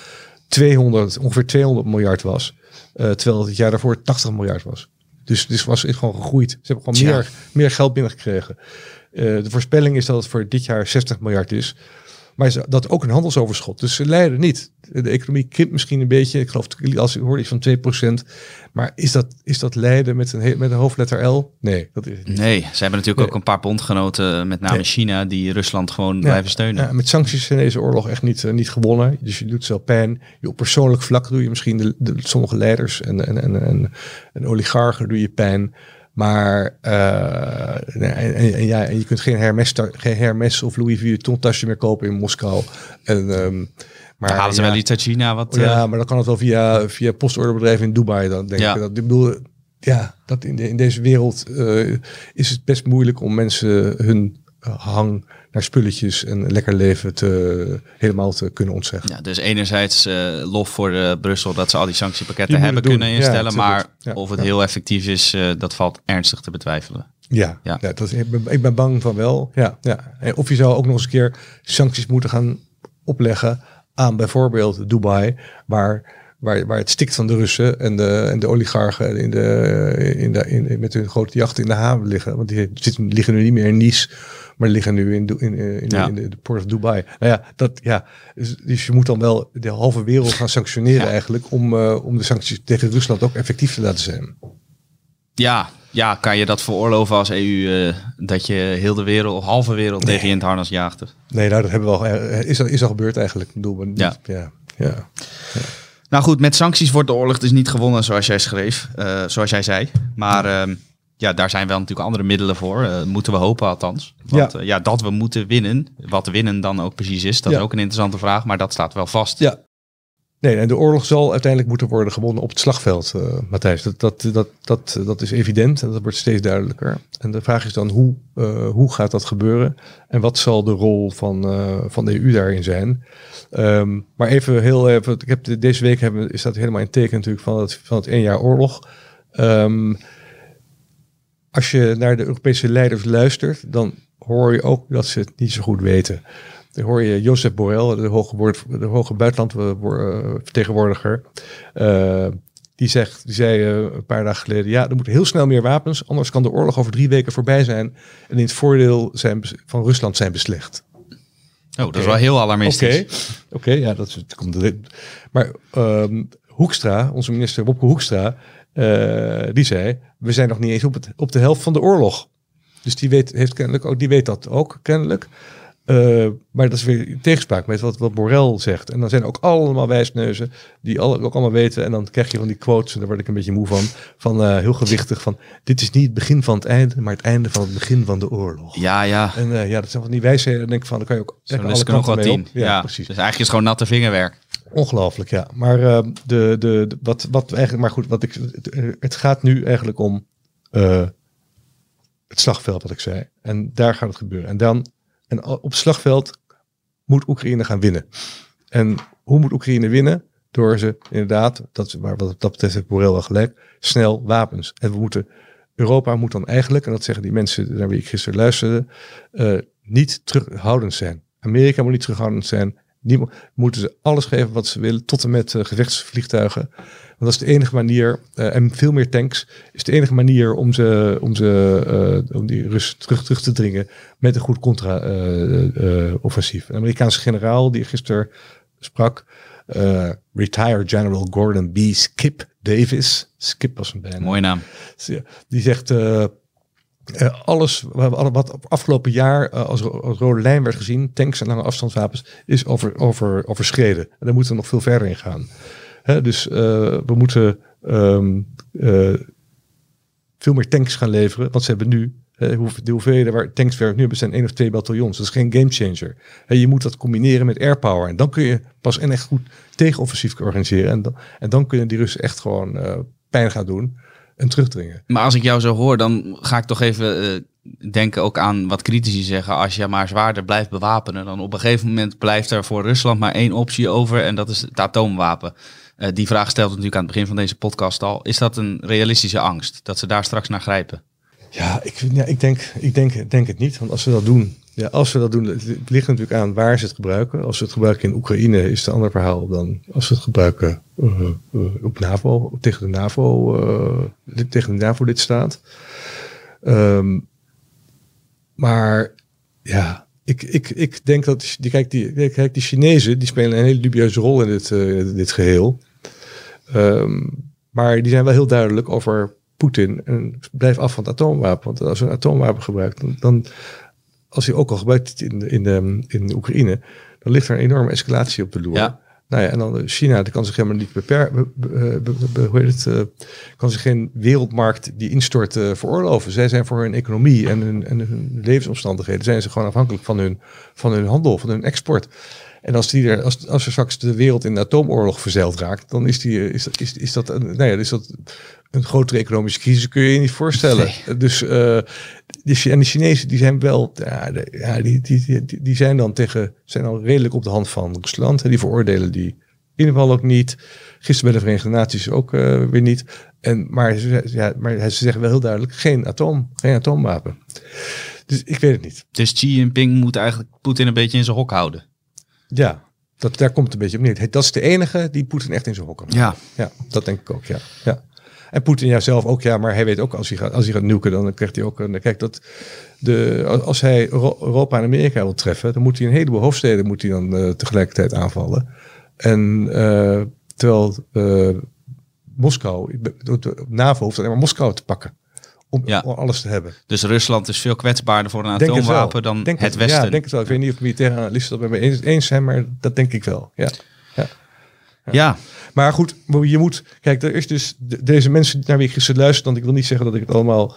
200, ongeveer 200 miljard was. terwijl het jaar daarvoor 80 miljard was. Dus, dus was het gewoon gegroeid. Ze hebben gewoon meer, meer geld binnengekregen. de voorspelling is dat het voor dit jaar 60 miljard is. Maar dat ook een handelsoverschot. Dus ze leiden niet. De economie krimpt misschien een beetje. Ik geloof, als ik hoorde iets van 2%. Maar is dat, is dat leiden met een, met een hoofdletter L? Nee, dat is niet. Nee, ze hebben natuurlijk ook een paar bondgenoten, met name China, die Rusland gewoon blijven steunen. Ja, met sancties in deze oorlog echt niet, uh, niet gewonnen. Dus je doet zelf pijn. Je op persoonlijk vlak doe je misschien de, de, sommige leiders en, en, en, en, en oligarchen doe je pijn. Maar uh, en, en, ja, en je kunt geen Hermes, geen Hermes of Louis Vuitton tasje meer kopen in Moskou. En, um, maar halen ze wel iets uit China? Wat, ja, uh... maar dan kan het wel via, via postorderbedrijven in Dubai. Dan denk ja. ik dat. Ik bedoel, ja, dat in, de, in deze wereld uh, is het best moeilijk om mensen hun hang naar spulletjes en lekker leven te, helemaal te kunnen ontzeggen. Ja, dus enerzijds uh, lof voor uh, Brussel dat ze al die sanctiepakketten hebben kunnen instellen, maar of het heel effectief is, uh, dat valt ernstig te betwijfelen. Ja, ja. dat is, ik, ben, ik ben bang van wel. Ja, ja. Of je zou ook nog eens een keer sancties moeten gaan opleggen aan bijvoorbeeld Dubai, waar waar, waar het stikt van de Russen en de, en de oligarchen in de, in de, in, met hun grote jachten in de haven liggen. Want die zitten, liggen nu niet meer in Nice maar liggen nu in, in, in, in, in de, Port of Dubai. Nou ja, dat, ja dus, dus, je moet dan wel de halve wereld gaan sanctioneren eigenlijk om, uh, om de sancties tegen Rusland ook effectief te laten zijn. Ja, ja, kan je dat veroorloven als EU uh, dat je heel de wereld, halve wereld nee. tegen je in het harnas jaagt? Nee, nou, dat hebben we al. Is, is al gebeurd eigenlijk. Ik bedoel, niet, ja. Ja, ja. ja. Nou goed, met sancties wordt de oorlog dus niet gewonnen, zoals jij schreef, uh, zoals jij zei. Maar uh, ja, daar zijn wel natuurlijk andere middelen voor. Uh, moeten we hopen althans. Want ja. Uh, ja. dat we moeten winnen. Wat winnen dan ook precies is, dat ja. is ook een interessante vraag. Maar dat staat wel vast. Ja. Nee, en de oorlog zal uiteindelijk moeten worden gewonnen op het slagveld, uh, Matthijs. Dat, dat, dat, dat, dat is evident en dat wordt steeds duidelijker. En de vraag is dan hoe, hoe gaat dat gebeuren? En wat zal de rol van, van de EU daarin zijn? Um, maar even heel even, ik heb deze week hebben, is dat helemaal in teken natuurlijk van het, van het één jaar oorlog. Um, als je naar de Europese leiders luistert, dan hoor je ook dat ze het niet zo goed weten. Dan hoor je Josep Borrell, de hoge, de hoge buitenlandvertegenwoordiger. Uh, die, zegt, die zei uh, een paar dagen geleden: ja, er moeten heel snel meer wapens, anders kan de oorlog over drie weken voorbij zijn en in het voordeel zijn, van Rusland zijn beslecht. Oh, dat is wel heel alarmistisch. Oké, okay. ja, dat komt. Maar um, Hoekstra, onze minister Wopke Hoekstra, uh, die zei, we zijn nog niet eens op, het, op de helft van de oorlog. Dus die weet, heeft kennelijk ook, die weet dat ook kennelijk. Uh, maar dat is weer tegenspraak met wat, wat Borrell zegt. En dan zijn er ook allemaal wijsneuzen die ook allemaal weten. En dan krijg je van die quotes, en daar word ik een beetje moe van. Van uh, heel gewichtig van, dit is niet het begin van het einde, maar het einde van het begin van de oorlog. Ja, ja. En uh, ja, dat zijn van die wijsheden. Dan denk ik van, dan kan je ook Zo alle nog wat tien. Ja, ja, precies. Dus eigenlijk is gewoon natte vingerwerk. Ongelooflijk, ja. Maar uh, de, de, wat, wat eigenlijk, maar goed, wat ik, het gaat nu eigenlijk om uh, het slagveld, wat ik zei. En daar gaat het gebeuren. En dan, en op het slagveld moet Oekraïne gaan winnen. En hoe moet Oekraïne winnen? Door ze inderdaad, dat, maar wat dat betreft heeft Borrell wel gelijk, snel wapens. En we moeten, Europa moet dan eigenlijk, en dat zeggen die mensen naar wie ik gisteren luisterde, uh, niet terughoudend zijn. Amerika moet niet terughoudend zijn. Die moeten ze alles geven wat ze willen, tot en met uh, gevechtsvliegtuigen. Want dat is de enige manier, uh, en veel meer tanks, is de enige manier om, ze, om, ze, uh, om die Rus terug, terug te dringen met een goed contra-offensief. een Amerikaanse generaal die gisteren sprak, retired General Gordon B. Skip Davis. Skip was een bijna. Mooie naam. Die zegt uh, alles wat afgelopen jaar uh, als, rode lijn werd gezien, tanks en lange afstandswapens, is over, over, overschreden. En daar moeten we nog veel verder in gaan. Hè, dus uh, we moeten um, veel meer tanks gaan leveren, want ze hebben nu de hoeveelheden waar tanks werken nu hebben zijn één of twee bataljons. Dat is geen gamechanger. Je moet dat combineren met airpower. En dan kun je pas echt goed tegenoffensief organiseren. En dan, en dan kunnen die Russen echt gewoon pijn gaan doen en terugdringen. Maar als ik jou zo hoor, dan ga ik toch even uh, denken ook aan wat critici zeggen. Als je maar zwaarder blijft bewapenen, dan op een gegeven moment blijft er voor Rusland maar één optie over. En dat is het atoomwapen. Uh, die vraag stelt natuurlijk aan het begin van deze podcast al. Is dat een realistische angst, dat ze daar straks naar grijpen? Ja, ik, ja, ik, denk, ik denk, denk het niet. Want als ze dat doen, ja, als ze dat doen, het ligt natuurlijk aan waar ze het gebruiken. Als ze het gebruiken in Oekraïne is het een ander verhaal dan als ze het gebruiken uh, uh, op NAVO, tegen de NAVO, uh, tegen de NAVO-lidstaat. Um, maar ja, ik, ik, ik denk dat die, kijk, die, kijk, die Chinezen die spelen een hele dubieuze rol in dit, dit geheel. Um, maar die zijn wel heel duidelijk over Poetin en blijf af van het atoomwapen. Want als een atoomwapen gebruikt, dan, dan als hij ook al gebruikt in, in, de, in Oekraïne, dan ligt er een enorme escalatie op de loer. Ja. Nou ja, en dan China, die kan zich helemaal niet beperken. Hoe heet het? Uh, kan zich geen wereldmarkt die instort uh, veroorloven. Zij zijn voor hun economie en hun, en hun levensomstandigheden zijn ze gewoon afhankelijk van hun, van hun handel, van hun export. En als, die er, als, als er straks de wereld in de atoomoorlog verzeild raakt, dan is, die, is, dat, is, is, dat, nou ja, is dat een grotere economische crisis, kun je je niet voorstellen. Dus uh, die, en de Chinezen die zijn wel, ja, de, ja die, die, die, die, zijn dan tegen, zijn al redelijk op de hand van Rusland. En die veroordelen die inval ook niet. Gisteren bij de Verenigde Naties ook uh, weer niet. En, maar, ja, maar ze zeggen wel heel duidelijk, geen atoom, geen atoomwapen. Dus ik weet het niet. Dus Xi Jinping moet eigenlijk Poetin een beetje in zijn hok houden. Ja, dat, daar komt het een beetje op neer. Dat is de enige die Poetin echt in zijn hok kan Ja. ja, dat denk ik ook, ja. ja. En Poetin ja zelf ook, ja, maar hij weet ook als hij gaat, als hij gaat nuken, dan krijgt hij ook een. Kijk, dat de, als hij Europa en Amerika wil treffen, dan moet hij een heleboel hoofdsteden moet hij dan uh, tegelijkertijd aanvallen. En uh, terwijl uh, Moskou, NAVO hoeft alleen maar Moskou te pakken. Om, ja. om, alles te hebben. Dus Rusland is veel kwetsbaarder voor een atoomwapen dan denk het, het Westen. Ja, denk het wel. Ik weet niet of militaire analisten dat met me eens zijn, maar dat denk ik wel. Ja. Ja. Maar goed, je moet. Kijk, er is dus deze mensen naar wie ik gisteren luister. Want ik wil niet zeggen dat ik het allemaal.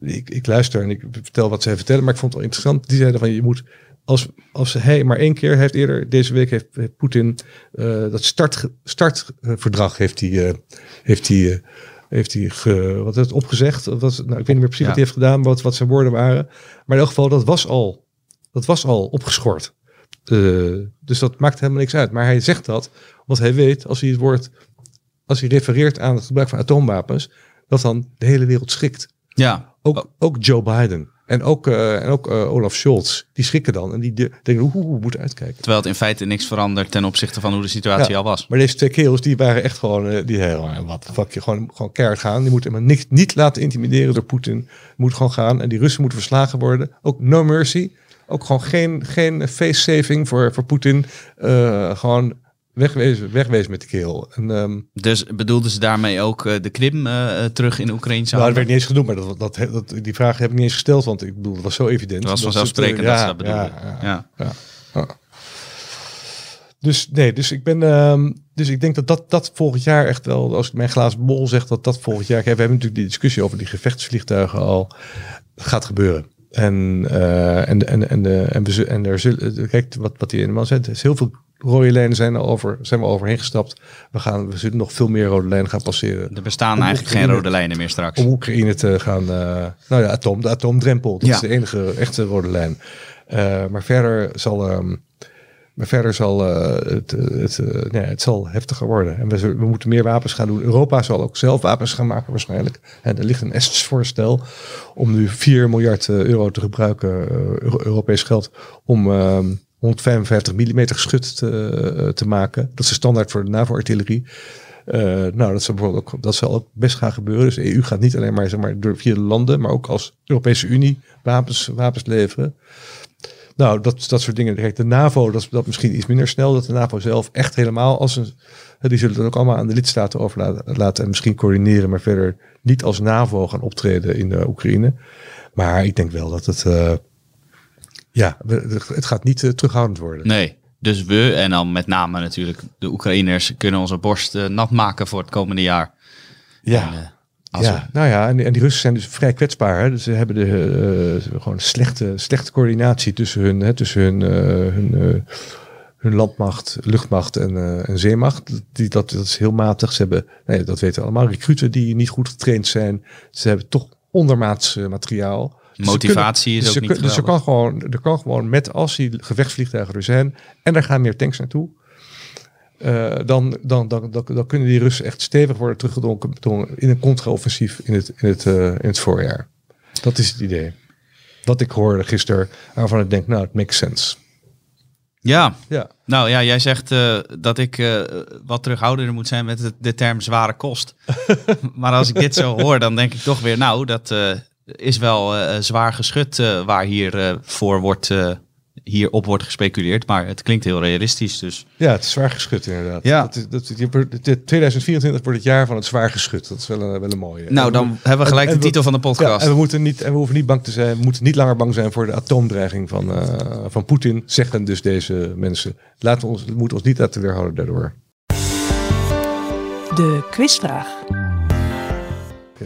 Ik, ik luister en ik vertel wat zij vertellen. Maar ik vond het wel interessant. Die zeiden van je moet. Als, als hij maar één keer heeft eerder deze week heeft, heeft Poetin uh, dat start, startverdrag heeft hij, uh, heeft hij, uh, heeft hij ge, wat het opgezegd. Wat, nou, ik weet niet meer precies ja. wat hij heeft gedaan, wat, wat zijn woorden waren. Maar in elk geval, dat was al, dat was al opgeschort. Uh, dus dat maakt helemaal niks uit. Maar hij zegt dat, want hij weet, als hij het woord, als hij refereert aan het gebruik van atoomwapens, dat dan de hele wereld schrikt. Ja. Ook, ook Joe Biden. En ook, uh, en ook uh, Olaf Scholz, die schrikken dan en die de, denken, hoe, hoe moet uitkijken. Terwijl het in feite niks verandert ten opzichte van hoe de situatie ja, al was. Maar deze twee kerels, die waren echt gewoon, uh, die heel, wat fuck je, gewoon, gewoon keihard gaan. Die moeten helemaal niet, niet laten intimideren door Poetin. Moet gewoon gaan en die Russen moeten verslagen worden. Ook no mercy. Ook gewoon geen, geen face saving voor, voor Poetin. Uh, gewoon wegwezen, wegwezen met de keel. En, um, dus bedoelden ze daarmee ook uh, de Krim uh, terug in Oekraïne? Nou, dat werd niet eens genoemd, maar dat, dat, dat, die vraag heb ik niet eens gesteld, want ik bedoel, het was zo evident. Het was vanzelfsprekend dat, dat ze dat bedoelden. Ja, ja, ja. ja. Dus nee, dus ik ben, um, dus ik denk dat, dat dat volgend jaar echt wel, als ik mijn glazen bol zeg, dat dat volgend jaar, kijk, we hebben natuurlijk die discussie over die gevechtsvliegtuigen al, gaat gebeuren. En, uh, en, en, en, uh, en, we, en er zullen, kijk, wat, wat die helemaal zei, er is heel veel rode lijnen zijn, er over, zijn we overheen gestapt. We, gaan, we zullen nog veel meer rode lijnen gaan passeren. Er bestaan eigenlijk Oekraïne, geen rode lijnen meer straks. Om Oekraïne te gaan, uh, nou ja, atoom, de atoomdrempel, dat ja. is de enige echte rode lijn. maar verder zal... Um, maar verder zal uh, het, het, uh, ja, het zal heftiger worden. En we, we, moeten meer wapens gaan doen. Europa zal ook zelf wapens gaan maken waarschijnlijk. En er ligt een Esters voorstel om nu 4 miljard euro te gebruiken, Europees geld, om 155 mm geschut te, te, maken. Dat is de standaard voor de NAVO-artillerie. nou, dat zal, bijvoorbeeld ook, dat zal best gaan gebeuren. Dus de EU gaat niet alleen maar, zeg maar door de landen, maar ook als Europese Unie wapens, wapens leveren. Nou, dat, dat soort dingen. Kijk, de NAVO, dat is dat misschien iets minder snel. Dat de NAVO zelf echt helemaal als een. Die zullen het ook allemaal aan de lidstaten overlaten. En misschien coördineren, maar verder niet als NAVO gaan optreden in de Oekraïne. Maar ik denk wel dat het. Uh, ja, het gaat niet uh, terughoudend worden. Nee. Dus we, en dan met name natuurlijk de Oekraïners, kunnen onze borst uh, nat maken voor het komende jaar. Ja. En, Ja, nou ja, en, die- en die Russen zijn dus vrij kwetsbaar. Hè? Dus ze hebben de, eh, gewoon slechte, slechte coördinatie tussen hun, hè, tussen hun, eh, hun, eh, hun landmacht, luchtmacht en, en zeemacht. Die, dat, dat is heel matig. Ze hebben, nee, dat weten we allemaal, recruten die niet goed getraind zijn. Ze hebben toch ondermaats materiaal. Dus Motivatie is dus ook niet Dus er kan, gewoon, er kan gewoon met als die gevechtsvliegtuigen er zijn en er gaan meer tanks naartoe. Eh, dan, dan, dan, dan, dan kunnen die Russen echt stevig worden teruggedrongen door- in een contra-offensief in het, in, het, eh, in het voorjaar. Dat is het idee. Wat ik hoorde gisteren, waarvan ik denk, nou, het makes sense. Ja, Ja, nou ja, jij zegt eh, dat ik eh, wat terughoudender moet zijn met de term zware kost. maar als ik dit zo hoor, dan denk ik toch weer, nou, dat is wel zwaar geschut eh, waar hier voor wordt, eh, hier op wordt gespeculeerd. Maar het klinkt heel realistisch, dus ja het is zwaar geschud inderdaad. Ja. Dat, is- dat, is- je- 2024 wordt het jaar van het zwaar geschud. Dat is wel een, wel een mooie. nou, En dan we- hebben we gelijk en de we- titel van de Ja, podcast. en we moeten niet en we hoeven niet bang te zijn. We moeten niet langer bang zijn voor de atoomdreiging van, eh, van Poetin, zeggen dus deze mensen. Laten we ons, we moeten ons niet laten weerhouden daardoor. De quizvraag.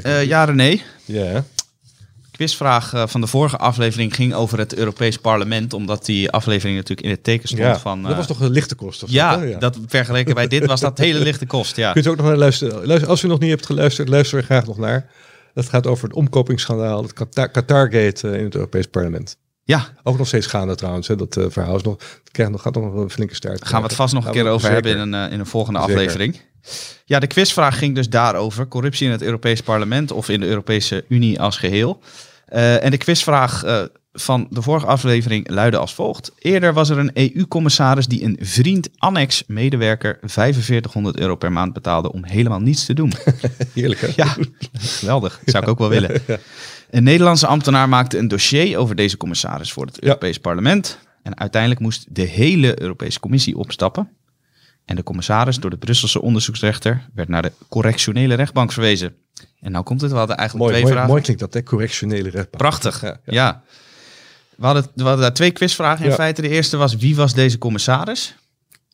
Eh, ja, René. Ja, quizvraag eh, van de vorige aflevering ging over het Europees Parlement, omdat die aflevering natuurlijk in het teken stond ja. van... dat eh, was toch een lichte kost? Of ja, dat vergeleken bij dit was dat hele lichte kost, ja. Kunt u ook nog naar luisteren. Luister, als u nog niet hebt geluisterd, luister er graag nog naar. Dat gaat over het omkopingsschandaal, het Qatar- Qatargate eh, in het Europees Parlement. Ja, Ook nog steeds gaande trouwens. Hè. Dat eh, verhaal is nog, het krijgt nog, gaat nog een flinke start. Gaan we het vast nog een keer over hebben in een, eh, in een volgende Zeker. aflevering. Ja, de quizvraag ging dus daarover. Corruptie in het Europees Parlement of in de Europese Unie als geheel. Eh, en de quizvraag eh, van de vorige aflevering luidde als volgt. Eerder was er een EU-commissaris die een vriend annex medewerker 4500 euro per maand betaalde om helemaal niets te doen. Heerlijk hè? Ja, geweldig. Zou ik ook wel willen. Een Nederlandse ambtenaar maakte een dossier over deze commissaris voor het Europees Parlement. En uiteindelijk moest de hele Europese Commissie opstappen. En de commissaris door de Brusselse onderzoeksrechter werd naar de correctionele rechtbank verwezen. En nou komt het, we hadden eigenlijk Mooi, twee mooi, vragen. mooi klinkt dat, hè? Correctionele rechtbank. Prachtig, Ja, ja. ja. We, hadden, we hadden daar twee quizvragen in Ja. feite. De eerste was, wie was deze commissaris?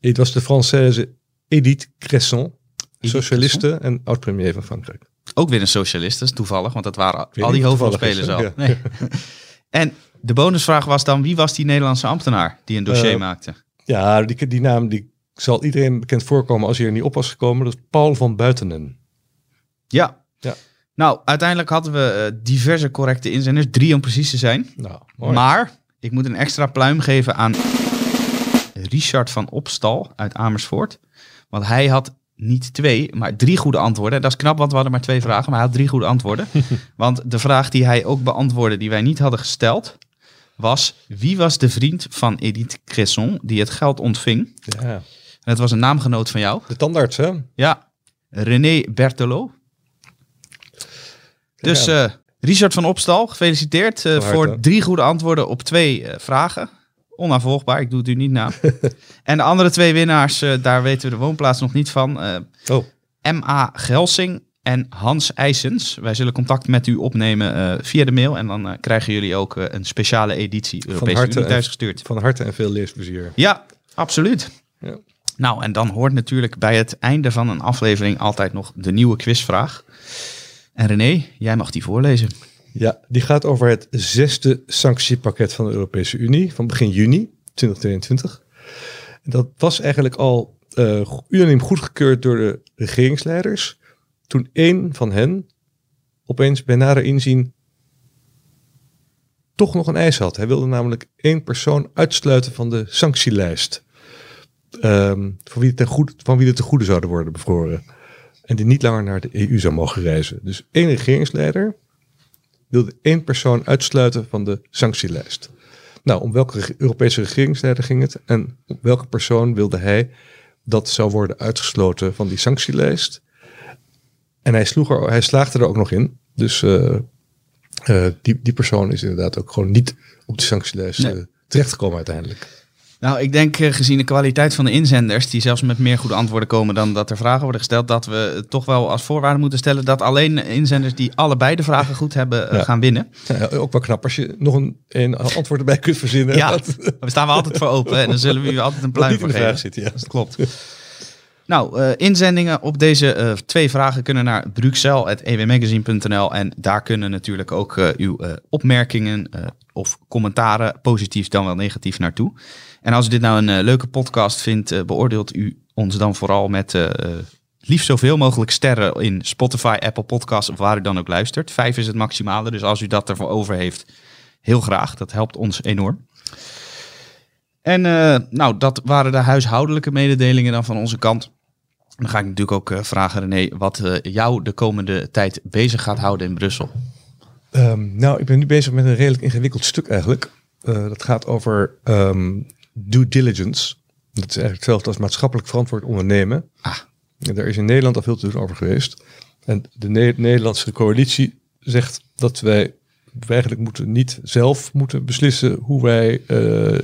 Het was de Française Edith Cresson, socialiste en oud-premier van Frankrijk. Ook weer een socialist, dat is toevallig, want dat waren al die hoofdrolspelers al. Nee. en de bonusvraag was dan, wie was die Nederlandse ambtenaar die een dossier Eh, maakte? Ja, die, die naam die zal iedereen bekend voorkomen als hij er niet op was gekomen. Dat is Paul van Buitenen. Ja. Ja. Nou, uiteindelijk hadden we eh, diverse correcte inzenders, drie om precies te zijn. Nou, mooi. Maar ik moet een extra pluim geven aan Richard van Opstal uit Amersfoort. Want hij had niet twee, maar drie goede antwoorden. Dat is knap, want we hadden maar twee vragen, maar hij had drie goede antwoorden. want de vraag die hij ook beantwoordde, die wij niet hadden gesteld, was... Wie was de vriend van Edith Cresson die het geld ontving? Ja. En het was een naamgenoot van jou. De tandarts, hè? Ja, René Berthelot. Dus eh, Richard van Opstal, gefeliciteerd eh, voor drie goede antwoorden op twee eh, vragen. Onafvolgbaar, ik doe het u niet na. en de andere twee winnaars, daar weten we de woonplaats nog niet van. Oh, M.A. Gelsing en Hans IJsens. Wij zullen contact met u opnemen via de mail. En dan krijgen jullie ook een speciale editie Europese Unie en- thuisgestuurd. van harte en veel leesplezier. Ja, absoluut. Ja. Nou, en dan hoort natuurlijk bij het einde van een aflevering altijd nog de nieuwe quizvraag. En René, jij mag die voorlezen. Ja, die gaat over het zesde sanctiepakket van de Europese Unie van begin juni 2022. En dat was eigenlijk al eh, unaniem goedgekeurd door de regeringsleiders. Toen één van hen opeens bij nader inzien toch nog een eis had. Hij wilde namelijk één persoon uitsluiten van de sanctielijst. Ehm, van, wie het ten goede, van wie het te goede zouden worden bevroren. En die niet langer naar de EU zou mogen reizen. Dus één regeringsleider wilde één persoon uitsluiten van de sanctielijst. Nou, om welke Europese regeringsleider ging het? En op welke persoon wilde hij dat zou worden uitgesloten van die sanctielijst? En hij, sloeg er, hij slaagde er ook nog in. Dus eh, eh, die, die persoon is inderdaad ook gewoon niet op de sanctielijst Nee. eh, terechtgekomen uiteindelijk. Nou, ik denk eh, gezien de kwaliteit van de inzenders, die zelfs met meer goede antwoorden komen dan dat er vragen worden gesteld, dat we toch wel als voorwaarde moeten stellen dat alleen inzenders die allebei de vragen goed hebben eh, Ja. gaan winnen. Ja, ook wel knap als je nog een, een antwoord erbij kunt verzinnen. Ja, daar staan we altijd voor open en dan zullen we u altijd een pluim voor vraag geven. zit. Ja. Dat klopt. Nou, uh, inzendingen op deze uh, twee vragen kunnen naar bruxelles.ewmagazine.nl en daar kunnen natuurlijk ook uh, uw opmerkingen of commentaren, positief dan wel negatief, naartoe. En als u dit nou een leuke podcast vindt, beoordeelt u ons dan vooral met liefst zoveel mogelijk sterren in Spotify, Apple Podcasts of waar u dan ook luistert. Vijf is het maximale, dus als u dat ervoor over heeft, heel graag. Dat helpt ons enorm. En nou, dat waren de huishoudelijke mededelingen dan van onze kant. Dan ga ik natuurlijk ook vragen, René, wat jou de komende tijd bezig gaat houden in Brussel. Um, nou, ik ben nu bezig met een redelijk ingewikkeld stuk eigenlijk. dat gaat over um, due diligence. Dat is eigenlijk hetzelfde als maatschappelijk verantwoord ondernemen. Ah. Er is in Nederland al veel te doen over geweest. En de ne Nederlandse coalitie zegt dat wij eigenlijk moeten niet zelf moeten beslissen hoe wij uh,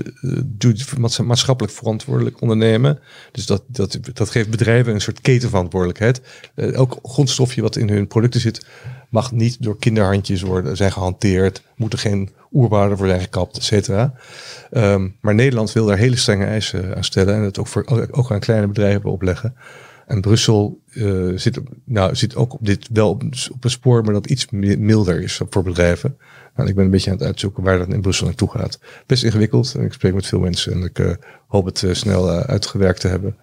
maatschappelijk verantwoordelijk ondernemen. Dus dat, dat, dat geeft bedrijven een soort ketenverantwoordelijkheid. Uh, elk grondstofje wat in hun producten zit, mag niet door kinderhandjes worden zijn gehanteerd. Moeten geen oerwouden worden gekapt, et cetera. Um, maar Nederland wil daar hele strenge eisen aan stellen en het ook, voor, ook aan kleine bedrijven opleggen. En Brussel uh, zit, nou, zit ook op dit wel op, een spoor, maar dat iets milder is voor bedrijven. Nou, ik ben een beetje aan het uitzoeken waar dat in Brussel naartoe gaat. Best ingewikkeld. Ik spreek met veel mensen en ik uh, hoop het uh, snel uitgewerkt te hebben.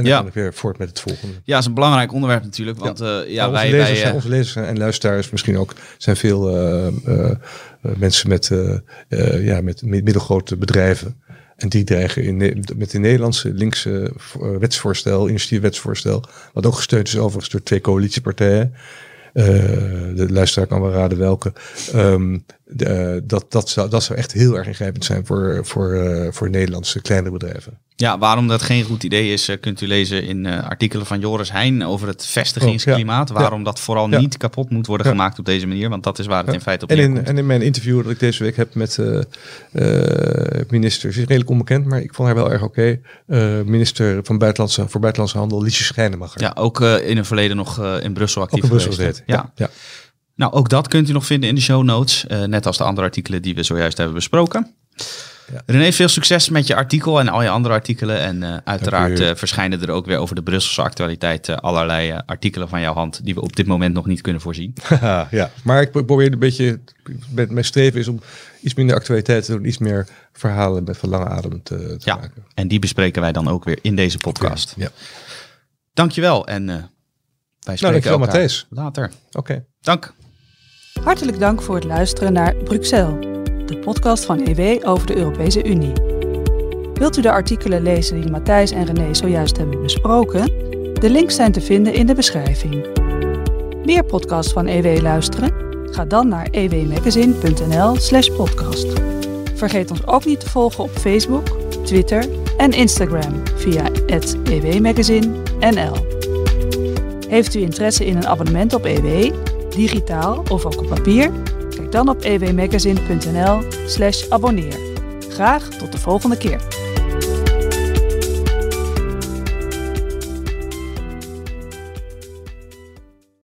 En dan ja. ik weer voort met het volgende. Ja, dat is een belangrijk onderwerp natuurlijk. Want ja, ja onze, wij, lezers, wij, onze lezers en luisteraars misschien ook zijn veel mensen met, ja, met middelgrote bedrijven. En die dreigen in, met de Nederlandse linkse wetsvoorstel, initiatiefwetsvoorstel, wat ook gesteund is overigens door twee coalitiepartijen. De luisteraar kan wel raden welke. Um, de, dat, dat, zou, dat zou echt heel erg ingrijpend zijn voor, voor, uh, voor Nederlandse kleine bedrijven. Ja, waarom dat geen goed idee is, eh, kunt u lezen in uh, artikelen van Joris Heijn over het vestigingsklimaat. Oh, ja. Waarom dat vooral niet kapot moet worden gemaakt op deze manier, want dat is waar het in feite op en in, en in mijn interview dat ik deze week heb met minister, ze is redelijk onbekend, maar ik vond haar wel erg oké. Okay. minister van buitenlandse, voor Buitenlandse Handel, Liesje Schijnemacher. Ja, ook in het verleden nog in Brussel actief ook in Brussel geweest. ja. ja. Nou, ook dat kunt u nog vinden in de show notes. Uh, net als de andere artikelen die we zojuist hebben besproken. Ja. René, veel succes met je artikel en al je andere artikelen. En uh, uiteraard uh, verschijnen er ook weer over de Brusselse actualiteit allerlei artikelen van jouw hand die we op dit moment nog niet kunnen voorzien. ja, maar ik probeer een beetje, met mijn streven is om iets minder actualiteit te doen, iets meer verhalen met verlangen adem te, te ja, maken. En die bespreken wij dan ook weer in deze podcast. Ja. Dankjewel en wij nou, spreken nou, Matthijs. later. Oké. Dank. Hartelijk dank voor het luisteren naar Bruxelles, de podcast van EW over de Europese Unie. Wilt u de artikelen lezen die Matthijs en René zojuist hebben besproken? De links zijn te vinden in de beschrijving. Meer podcasts van EW luisteren? Ga dan naar ewmagazine.nl/slash podcast. Vergeet ons ook niet te volgen op Facebook, Twitter en Instagram via ewmagazine.nl. Heeft u interesse in een abonnement op EW? Digitaal of ook op papier? Kijk dan op ewmagazine.nl slash abonneer. Graag tot de volgende keer.